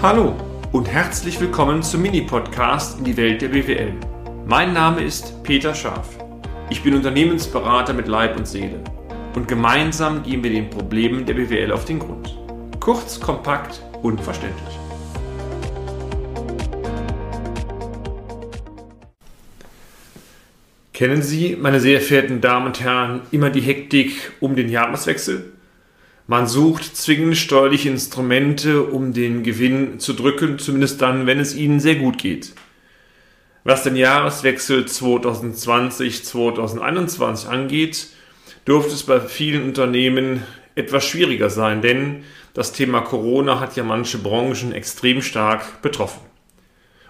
Hallo und herzlich willkommen zum Mini-Podcast in die Welt der BWL. Mein Name ist Peter Scharf. Ich bin Unternehmensberater mit Leib und Seele und gemeinsam gehen wir den Problemen der BWL auf den Grund. Kurz, kompakt und verständlich. Kennen Sie, meine sehr verehrten Damen und Herren, immer die Hektik um den Jahreswechsel? Man sucht zwingend steuerliche Instrumente, um den Gewinn zu drücken, zumindest dann, wenn es ihnen sehr gut geht. Was den Jahreswechsel 2020-2021 angeht, dürfte es bei vielen Unternehmen etwas schwieriger sein, denn das Thema Corona hat ja manche Branchen extrem stark betroffen.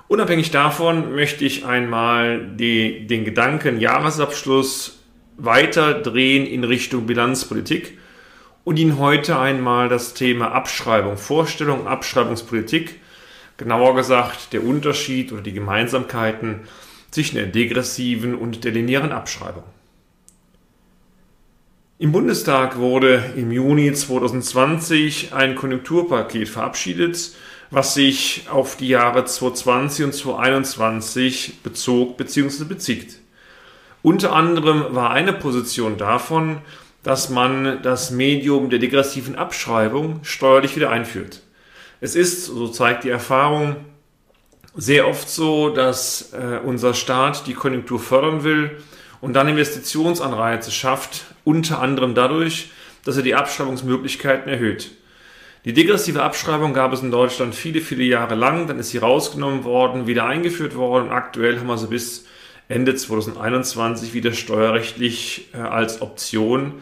Unabhängig davon möchte ich einmal die, den Gedanken Jahresabschluss weiter drehen in Richtung Bilanzpolitik und Ihnen heute einmal das Thema Abschreibung, Vorstellung, Abschreibungspolitik, genauer gesagt der Unterschied oder die Gemeinsamkeiten zwischen der degressiven und der linearen Abschreibung. Im Bundestag wurde im Juni 2020 ein Konjunkturpaket verabschiedet, was sich auf die Jahre 2020 und 2021 bezog bzw. bezieht. Unter anderem war eine Position davon, dass man das Medium der degressiven Abschreibung steuerlich wieder einführt. Es ist, so zeigt die Erfahrung, sehr oft so, dass äh, unser Staat die Konjunktur fördern will und dann Investitionsanreize schafft, unter anderem dadurch, dass er die Abschreibungsmöglichkeiten erhöht. Die degressive Abschreibung gab es in Deutschland viele, viele Jahre lang, dann ist sie rausgenommen worden, wieder eingeführt worden und aktuell haben wir sie bis Ende 2021 wieder steuerrechtlich äh, als Option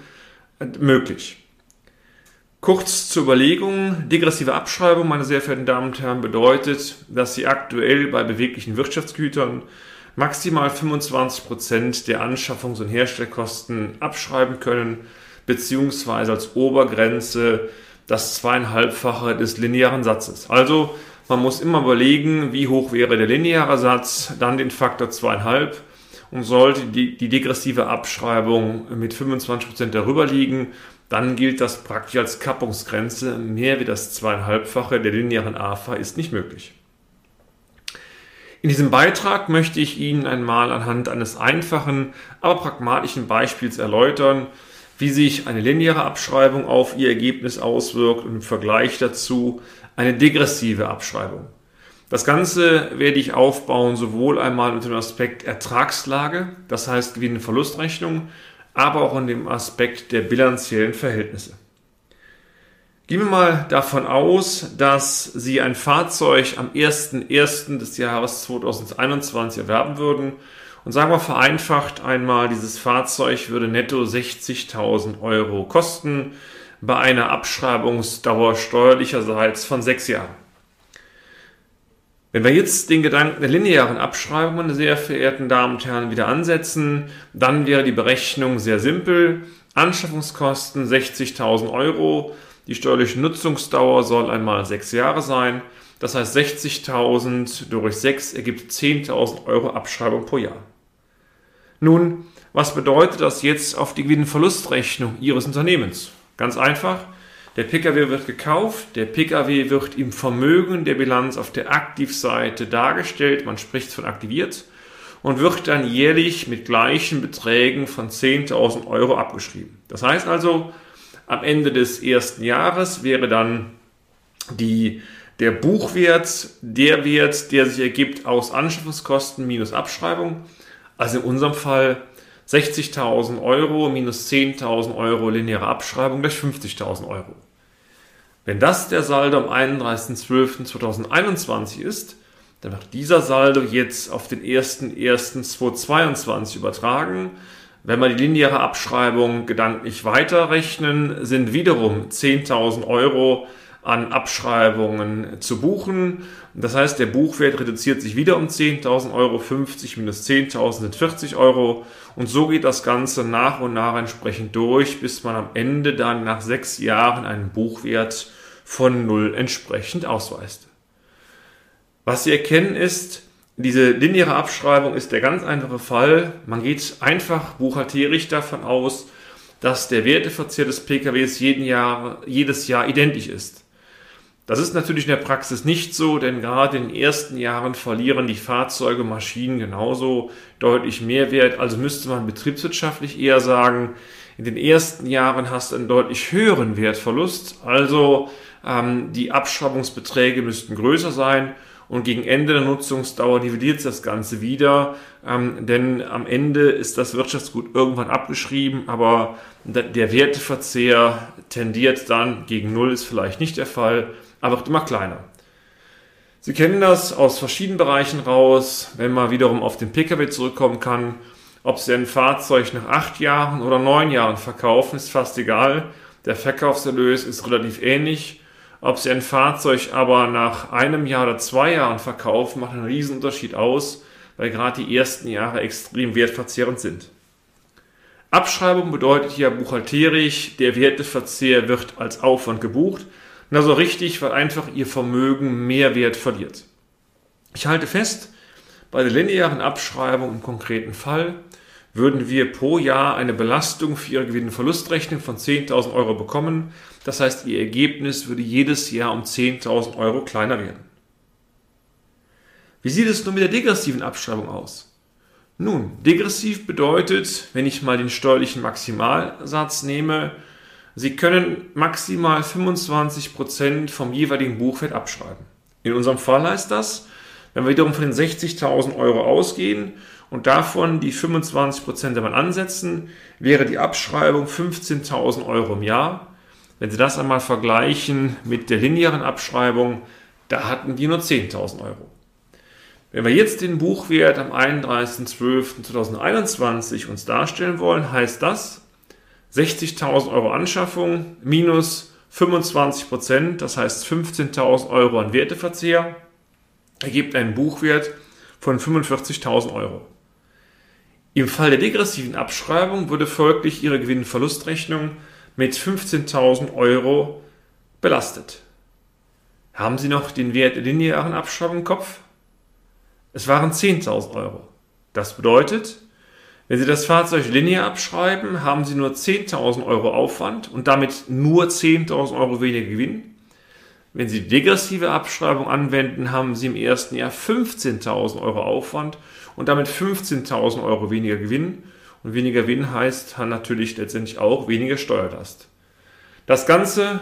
möglich. Kurz zur Überlegung, degressive Abschreibung, meine sehr verehrten Damen und Herren, bedeutet, dass Sie aktuell bei beweglichen Wirtschaftsgütern maximal 25 Prozent der Anschaffungs- und Herstellkosten abschreiben können, beziehungsweise als Obergrenze das zweieinhalbfache des linearen Satzes. Also man muss immer überlegen, wie hoch wäre der lineare Satz, dann den Faktor zweieinhalb und sollte die, die degressive Abschreibung mit 25% darüber liegen, dann gilt das praktisch als Kappungsgrenze. Mehr wie das zweieinhalbfache der linearen AFA ist nicht möglich. In diesem Beitrag möchte ich Ihnen einmal anhand eines einfachen, aber pragmatischen Beispiels erläutern, wie sich eine lineare Abschreibung auf Ihr Ergebnis auswirkt und im Vergleich dazu eine degressive Abschreibung. Das Ganze werde ich aufbauen, sowohl einmal unter dem Aspekt Ertragslage, das heißt Gewinn- und Verlustrechnung, aber auch in dem Aspekt der bilanziellen Verhältnisse. Gehen wir mal davon aus, dass Sie ein Fahrzeug am 01.01. des Jahres 2021 erwerben würden und sagen wir vereinfacht einmal, dieses Fahrzeug würde netto 60.000 Euro kosten bei einer Abschreibungsdauer steuerlicherseits von sechs Jahren. Wenn wir jetzt den Gedanken der linearen Abschreibung, meine sehr verehrten Damen und Herren, wieder ansetzen, dann wäre die Berechnung sehr simpel. Anschaffungskosten 60.000 Euro. Die steuerliche Nutzungsdauer soll einmal sechs Jahre sein. Das heißt 60.000 durch 6 ergibt 10.000 Euro Abschreibung pro Jahr. Nun, was bedeutet das jetzt auf die Gewinnverlustrechnung Ihres Unternehmens? Ganz einfach. Der Pkw wird gekauft, der Pkw wird im Vermögen der Bilanz auf der Aktivseite dargestellt, man spricht von aktiviert und wird dann jährlich mit gleichen Beträgen von 10.000 Euro abgeschrieben. Das heißt also, am Ende des ersten Jahres wäre dann die, der Buchwert der Wert, der sich ergibt aus Anschaffungskosten minus Abschreibung. Also in unserem Fall 60.000 Euro minus 10.000 Euro lineare Abschreibung gleich 50.000 Euro. Wenn das der Saldo am 31.12.2021 ist, dann wird dieser Saldo jetzt auf den 1.1.2022 übertragen. Wenn wir die lineare Abschreibung gedanklich weiterrechnen, sind wiederum 10.000 Euro an Abschreibungen zu buchen. Das heißt, der Buchwert reduziert sich wieder um 10.000 Euro, 50 minus 10.000 sind 40 Euro. Und so geht das Ganze nach und nach entsprechend durch, bis man am Ende dann nach sechs Jahren einen Buchwert von 0 entsprechend ausweist. Was Sie erkennen ist, diese lineare Abschreibung ist der ganz einfache Fall. Man geht einfach buchhalterisch davon aus, dass der Werteverzehr des PKWs jeden Jahr, jedes Jahr identisch ist. Das ist natürlich in der Praxis nicht so, denn gerade in den ersten Jahren verlieren die Fahrzeuge, Maschinen genauso deutlich mehr Wert. Also müsste man betriebswirtschaftlich eher sagen, in den ersten Jahren hast du einen deutlich höheren Wertverlust. Also ähm, die Abschreibungsbeträge müssten größer sein und gegen Ende der Nutzungsdauer nivelliert das Ganze wieder, ähm, denn am Ende ist das Wirtschaftsgut irgendwann abgeschrieben, aber der Werteverzehr tendiert dann gegen Null, ist vielleicht nicht der Fall aber wird immer kleiner. Sie kennen das aus verschiedenen Bereichen raus, wenn man wiederum auf den Pkw zurückkommen kann. Ob Sie ein Fahrzeug nach acht Jahren oder neun Jahren verkaufen, ist fast egal. Der Verkaufserlös ist relativ ähnlich. Ob Sie ein Fahrzeug aber nach einem Jahr oder zwei Jahren verkaufen, macht einen riesen Unterschied aus, weil gerade die ersten Jahre extrem wertverzehrend sind. Abschreibung bedeutet hier buchhalterisch, der Werteverzehr wird als Aufwand gebucht. Na so richtig, weil einfach ihr Vermögen mehr Wert verliert. Ich halte fest, bei der linearen Abschreibung im konkreten Fall würden wir pro Jahr eine Belastung für Ihre Gewinn-Verlustrechnung von 10.000 Euro bekommen. Das heißt, Ihr Ergebnis würde jedes Jahr um 10.000 Euro kleiner werden. Wie sieht es nun mit der degressiven Abschreibung aus? Nun, degressiv bedeutet, wenn ich mal den steuerlichen Maximalsatz nehme, Sie können maximal 25% vom jeweiligen Buchwert abschreiben. In unserem Fall heißt das, wenn wir wiederum von den 60.000 Euro ausgehen und davon die 25% davon ansetzen, wäre die Abschreibung 15.000 Euro im Jahr. Wenn Sie das einmal vergleichen mit der linearen Abschreibung, da hatten die nur 10.000 Euro. Wenn wir jetzt den Buchwert am 31.12.2021 uns darstellen wollen, heißt das, 60.000 Euro Anschaffung minus 25 Prozent, das heißt 15.000 Euro an Werteverzehr, ergibt einen Buchwert von 45.000 Euro. Im Fall der degressiven Abschreibung würde folglich Ihre Gewinn-Verlustrechnung mit 15.000 Euro belastet. Haben Sie noch den Wert der linearen Abschreibung im Kopf? Es waren 10.000 Euro. Das bedeutet, wenn Sie das Fahrzeug linear abschreiben, haben Sie nur 10.000 Euro Aufwand und damit nur 10.000 Euro weniger Gewinn. Wenn Sie degressive Abschreibung anwenden, haben Sie im ersten Jahr 15.000 Euro Aufwand und damit 15.000 Euro weniger Gewinn. Und weniger Gewinn heißt natürlich letztendlich auch weniger Steuerlast. Das Ganze,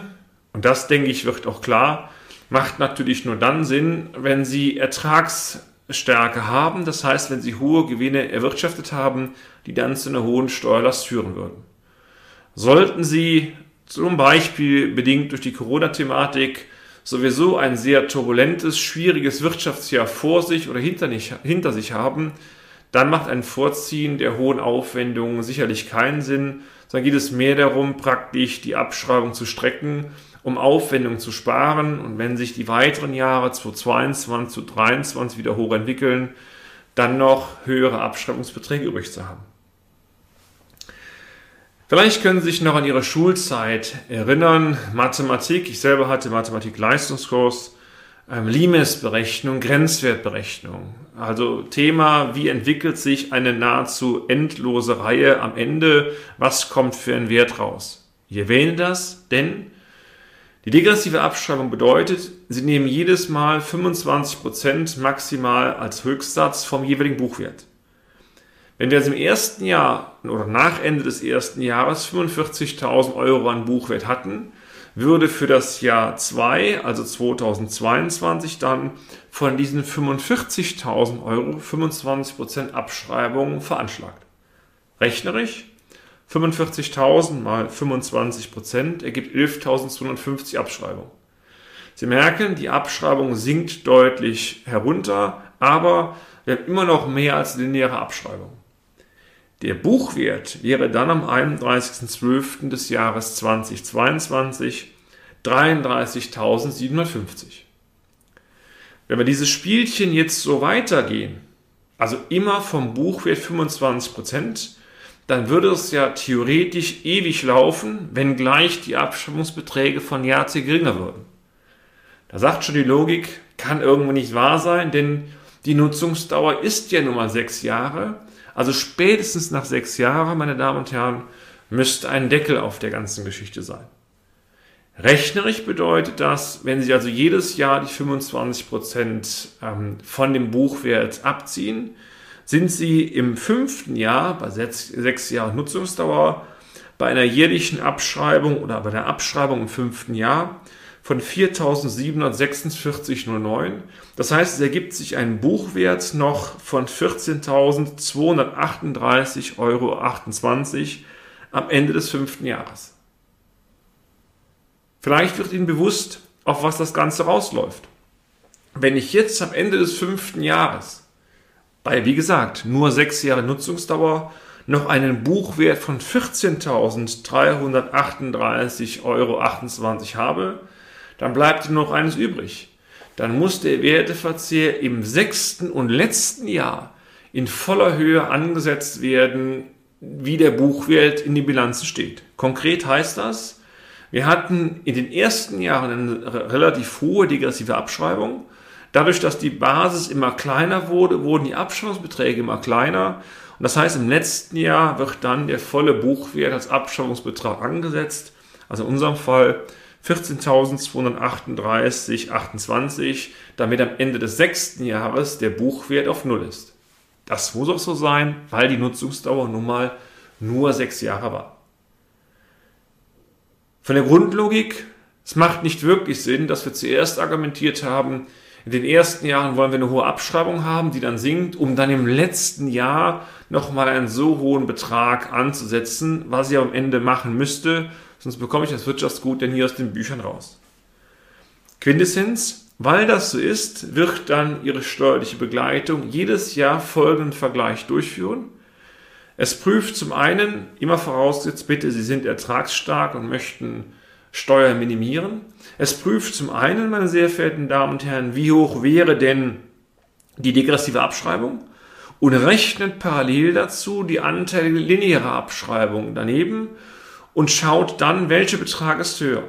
und das denke ich wird auch klar, macht natürlich nur dann Sinn, wenn Sie Ertrags Stärke haben. Das heißt, wenn sie hohe Gewinne erwirtschaftet haben, die dann zu einer hohen Steuerlast führen würden. Sollten sie zum Beispiel bedingt durch die Corona-Thematik sowieso ein sehr turbulentes, schwieriges Wirtschaftsjahr vor sich oder hinter, nicht, hinter sich haben, dann macht ein Vorziehen der hohen Aufwendungen sicherlich keinen Sinn, sondern geht es mehr darum, praktisch die Abschreibung zu strecken um Aufwendungen zu sparen. Und wenn sich die weiteren Jahre 2022 zu 2023 wieder hoch entwickeln, dann noch höhere Abschreibungsbeträge übrig zu haben. Vielleicht können Sie sich noch an Ihre Schulzeit erinnern. Mathematik, ich selber hatte Mathematik-Leistungskurs, ähm, Limes-Berechnung, Grenzwertberechnung. Also Thema, wie entwickelt sich eine nahezu endlose Reihe am Ende, was kommt für ein Wert raus. Ich erwähne das, denn die degressive Abschreibung bedeutet, Sie nehmen jedes Mal 25% maximal als Höchstsatz vom jeweiligen Buchwert. Wenn wir also im ersten Jahr oder nach Ende des ersten Jahres 45.000 Euro an Buchwert hatten, würde für das Jahr 2, also 2022, dann von diesen 45.000 Euro 25% Abschreibung veranschlagt. Rechnerisch 45.000 mal 25 Prozent ergibt 11.250 Abschreibungen. Sie merken, die Abschreibung sinkt deutlich herunter, aber wir haben immer noch mehr als lineare Abschreibung. Der Buchwert wäre dann am 31.12. des Jahres 2022 33.750. Wenn wir dieses Spielchen jetzt so weitergehen, also immer vom Buchwert 25 Prozent, dann würde es ja theoretisch ewig laufen, wenngleich die Abschreibungsbeträge von Jahr zu geringer würden. Da sagt schon die Logik, kann irgendwo nicht wahr sein, denn die Nutzungsdauer ist ja nun mal sechs Jahre. Also spätestens nach sechs Jahren, meine Damen und Herren, müsste ein Deckel auf der ganzen Geschichte sein. Rechnerisch bedeutet das, wenn Sie also jedes Jahr die 25 Prozent ähm, von dem Buchwert abziehen, sind Sie im fünften Jahr, bei sechs, sechs Jahren Nutzungsdauer, bei einer jährlichen Abschreibung oder bei der Abschreibung im fünften Jahr von 4.746,09. Das heißt, es ergibt sich ein Buchwert noch von 14.238,28 Euro am Ende des fünften Jahres. Vielleicht wird Ihnen bewusst, auf was das Ganze rausläuft. Wenn ich jetzt am Ende des fünften Jahres bei, wie gesagt, nur sechs Jahre Nutzungsdauer noch einen Buchwert von 14.338,28 Euro habe, dann bleibt noch eines übrig. Dann muss der Werteverzehr im sechsten und letzten Jahr in voller Höhe angesetzt werden, wie der Buchwert in die Bilanz steht. Konkret heißt das, wir hatten in den ersten Jahren eine relativ hohe degressive Abschreibung. Dadurch, dass die Basis immer kleiner wurde, wurden die Abschreibungsbeträge immer kleiner. Und das heißt, im letzten Jahr wird dann der volle Buchwert als Abschreibungsbetrag angesetzt. Also in unserem Fall 14.238,28, damit am Ende des sechsten Jahres der Buchwert auf Null ist. Das muss auch so sein, weil die Nutzungsdauer nun mal nur sechs Jahre war. Von der Grundlogik, es macht nicht wirklich Sinn, dass wir zuerst argumentiert haben, in den ersten Jahren wollen wir eine hohe Abschreibung haben, die dann sinkt, um dann im letzten Jahr nochmal einen so hohen Betrag anzusetzen, was ich am Ende machen müsste, sonst bekomme ich das Wirtschaftsgut denn hier aus den Büchern raus. Quintessenz, weil das so ist, wird dann Ihre steuerliche Begleitung jedes Jahr folgenden Vergleich durchführen es prüft zum einen, immer vorausgesetzt bitte, Sie sind ertragsstark und möchten Steuern minimieren. Es prüft zum einen, meine sehr verehrten Damen und Herren, wie hoch wäre denn die degressive Abschreibung und rechnet parallel dazu die Anteile linearer Abschreibung daneben und schaut dann, welcher Betrag ist höher.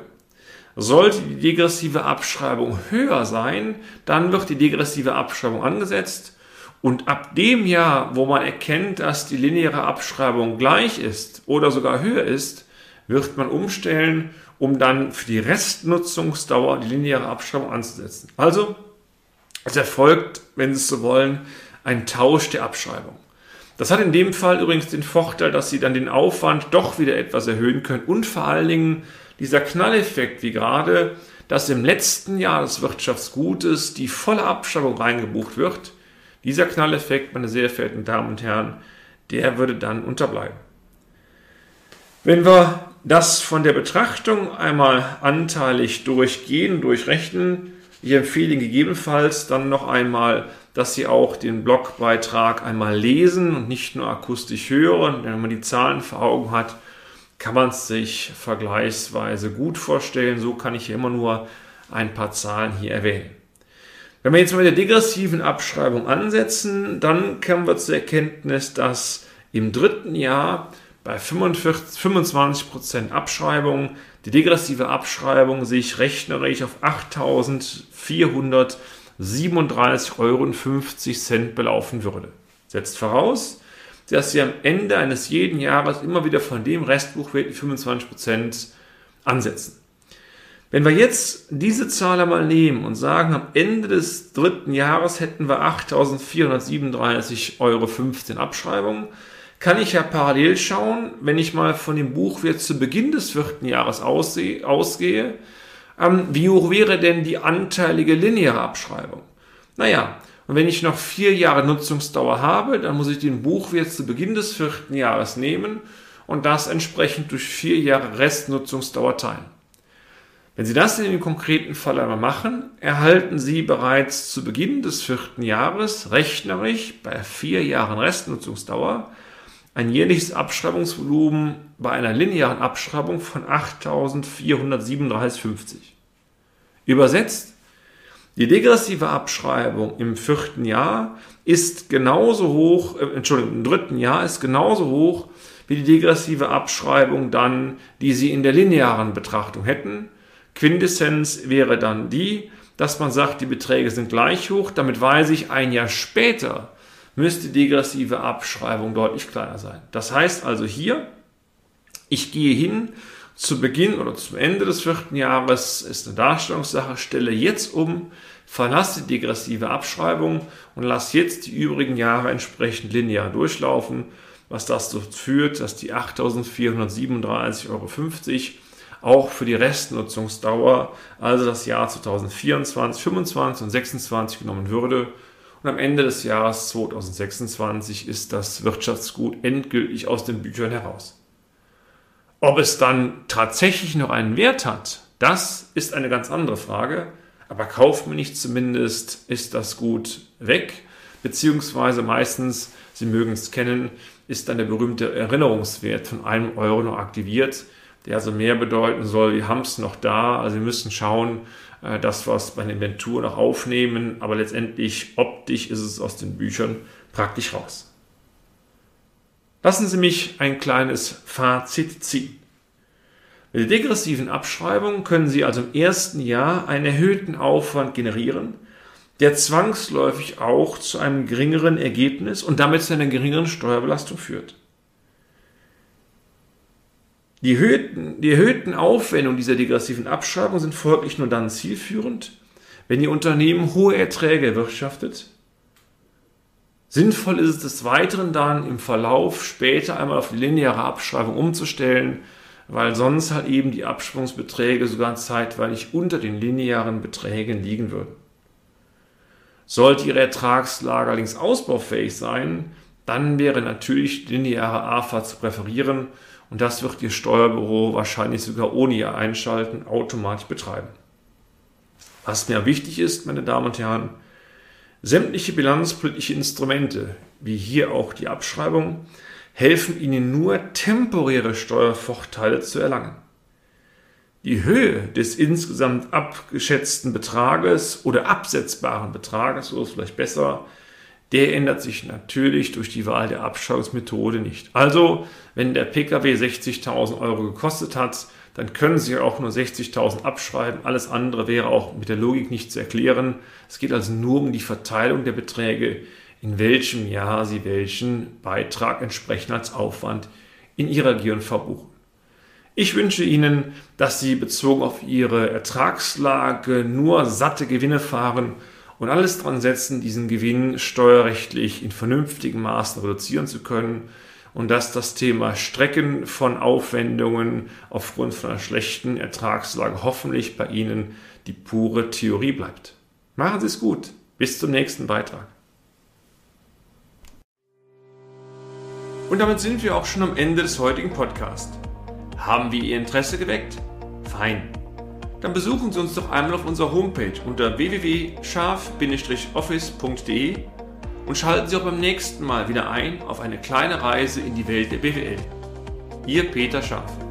Sollte die degressive Abschreibung höher sein, dann wird die degressive Abschreibung angesetzt und ab dem Jahr, wo man erkennt, dass die lineare Abschreibung gleich ist oder sogar höher ist, wird man umstellen, um dann für die Restnutzungsdauer die lineare Abschreibung anzusetzen. Also, es erfolgt, wenn Sie es so wollen, ein Tausch der Abschreibung. Das hat in dem Fall übrigens den Vorteil, dass Sie dann den Aufwand doch wieder etwas erhöhen können und vor allen Dingen dieser Knalleffekt, wie gerade, dass im letzten Jahr des Wirtschaftsgutes die volle Abschreibung reingebucht wird, dieser Knalleffekt, meine sehr verehrten Damen und Herren, der würde dann unterbleiben. Wenn wir das von der Betrachtung einmal anteilig durchgehen, durchrechnen, ich empfehle Ihnen gegebenenfalls dann noch einmal, dass Sie auch den Blogbeitrag einmal lesen und nicht nur akustisch hören. Denn wenn man die Zahlen vor Augen hat, kann man es sich vergleichsweise gut vorstellen. So kann ich hier immer nur ein paar Zahlen hier erwähnen. Wenn wir jetzt mal mit der degressiven Abschreibung ansetzen, dann kommen wir zur Erkenntnis, dass im dritten Jahr bei 45, 25% Abschreibung die degressive Abschreibung sich rechnerisch auf 8.437,50 Euro belaufen würde. Setzt voraus, dass Sie am Ende eines jeden Jahres immer wieder von dem Restbuchwert die 25% ansetzen. Wenn wir jetzt diese Zahl einmal nehmen und sagen, am Ende des dritten Jahres hätten wir 8.437,15 Euro Abschreibung, kann ich ja parallel schauen, wenn ich mal von dem Buchwert zu Beginn des vierten Jahres ausgehe, ähm, wie hoch wäre denn die anteilige lineare Abschreibung? Naja, und wenn ich noch vier Jahre Nutzungsdauer habe, dann muss ich den Buchwert zu Beginn des vierten Jahres nehmen und das entsprechend durch vier Jahre Restnutzungsdauer teilen. Wenn Sie das in dem konkreten Fall einmal machen, erhalten Sie bereits zu Beginn des vierten Jahres rechnerisch bei vier Jahren Restnutzungsdauer ein jährliches Abschreibungsvolumen bei einer linearen Abschreibung von 8.437,50. Übersetzt, die degressive Abschreibung im vierten Jahr ist genauso hoch, äh, Entschuldigung, im dritten Jahr ist genauso hoch wie die degressive Abschreibung dann, die Sie in der linearen Betrachtung hätten Quintessenz wäre dann die, dass man sagt, die Beträge sind gleich hoch, damit weiß ich, ein Jahr später müsste die degressive Abschreibung deutlich kleiner sein. Das heißt also hier, ich gehe hin Zu Beginn oder zum Ende des vierten Jahres ist eine Darstellungssache, stelle jetzt um, verlasse die degressive Abschreibung und lass jetzt die übrigen Jahre entsprechend linear durchlaufen, was dazu führt, dass die 8.437,50 Euro auch für die Restnutzungsdauer, also das Jahr 2024, 25 und 26 genommen würde. Und am Ende des Jahres 2026 ist das Wirtschaftsgut endgültig aus den Büchern heraus. Ob es dann tatsächlich noch einen Wert hat, das ist eine ganz andere Frage. Aber kaufmännisch zumindest ist das Gut weg, beziehungsweise meistens, Sie mögen es kennen, ist dann der berühmte Erinnerungswert von einem Euro noch aktiviert, der also mehr bedeuten soll, wir haben es noch da, also wir müssen schauen, äh, es bei der Inventur noch aufnehmen, aber letztendlich optisch ist es aus den Büchern praktisch raus. Lassen Sie mich ein kleines Fazit ziehen. Mit der degressiven Abschreibung können Sie also im ersten Jahr einen erhöhten Aufwand generieren, der zwangsläufig auch zu einem geringeren Ergebnis und damit zu einer geringeren Steuerbelastung führt. Die erhöhten, die erhöhten Aufwendungen dieser degressiven Abschreibung sind folglich nur dann zielführend, wenn Ihr Unternehmen hohe Erträge erwirtschaftet. Sinnvoll ist es des Weiteren dann im Verlauf später einmal auf die lineare Abschreibung umzustellen, weil sonst halt eben die Abschreibungsbeträge sogar zeitweilig unter den linearen Beträgen liegen würden. Sollte Ihre Ertragslage allerdings ausbaufähig sein, dann wäre natürlich lineare AFA zu präferieren und das wird Ihr Steuerbüro wahrscheinlich sogar ohne Ihr Einschalten automatisch betreiben. Was mir wichtig ist, meine Damen und Herren, sämtliche bilanzpolitische Instrumente, wie hier auch die Abschreibung, helfen Ihnen nur temporäre Steuervorteile zu erlangen. Die Höhe des insgesamt abgeschätzten Betrages oder absetzbaren Betrages, so ist vielleicht besser, der ändert sich natürlich durch die Wahl der Abschreibungsmethode nicht. Also, wenn der Pkw 60.000 Euro gekostet hat, dann können Sie auch nur 60.000 abschreiben. Alles andere wäre auch mit der Logik nicht zu erklären. Es geht also nur um die Verteilung der Beträge, in welchem Jahr Sie welchen Beitrag entsprechend als Aufwand in Ihrer GV buchen. Ich wünsche Ihnen, dass Sie bezogen auf Ihre Ertragslage nur satte Gewinne fahren und alles dran setzen, diesen Gewinn steuerrechtlich in vernünftigen Maßen reduzieren zu können und dass das Thema Strecken von Aufwendungen aufgrund von einer schlechten Ertragslage hoffentlich bei Ihnen die pure Theorie bleibt. Machen Sie es gut. Bis zum nächsten Beitrag. Und damit sind wir auch schon am Ende des heutigen Podcasts. Haben wir Ihr Interesse geweckt? Fein dann besuchen Sie uns doch einmal auf unserer Homepage unter www.scharf-office.de und schalten Sie auch beim nächsten Mal wieder ein auf eine kleine Reise in die Welt der BWL. Ihr Peter Scharf.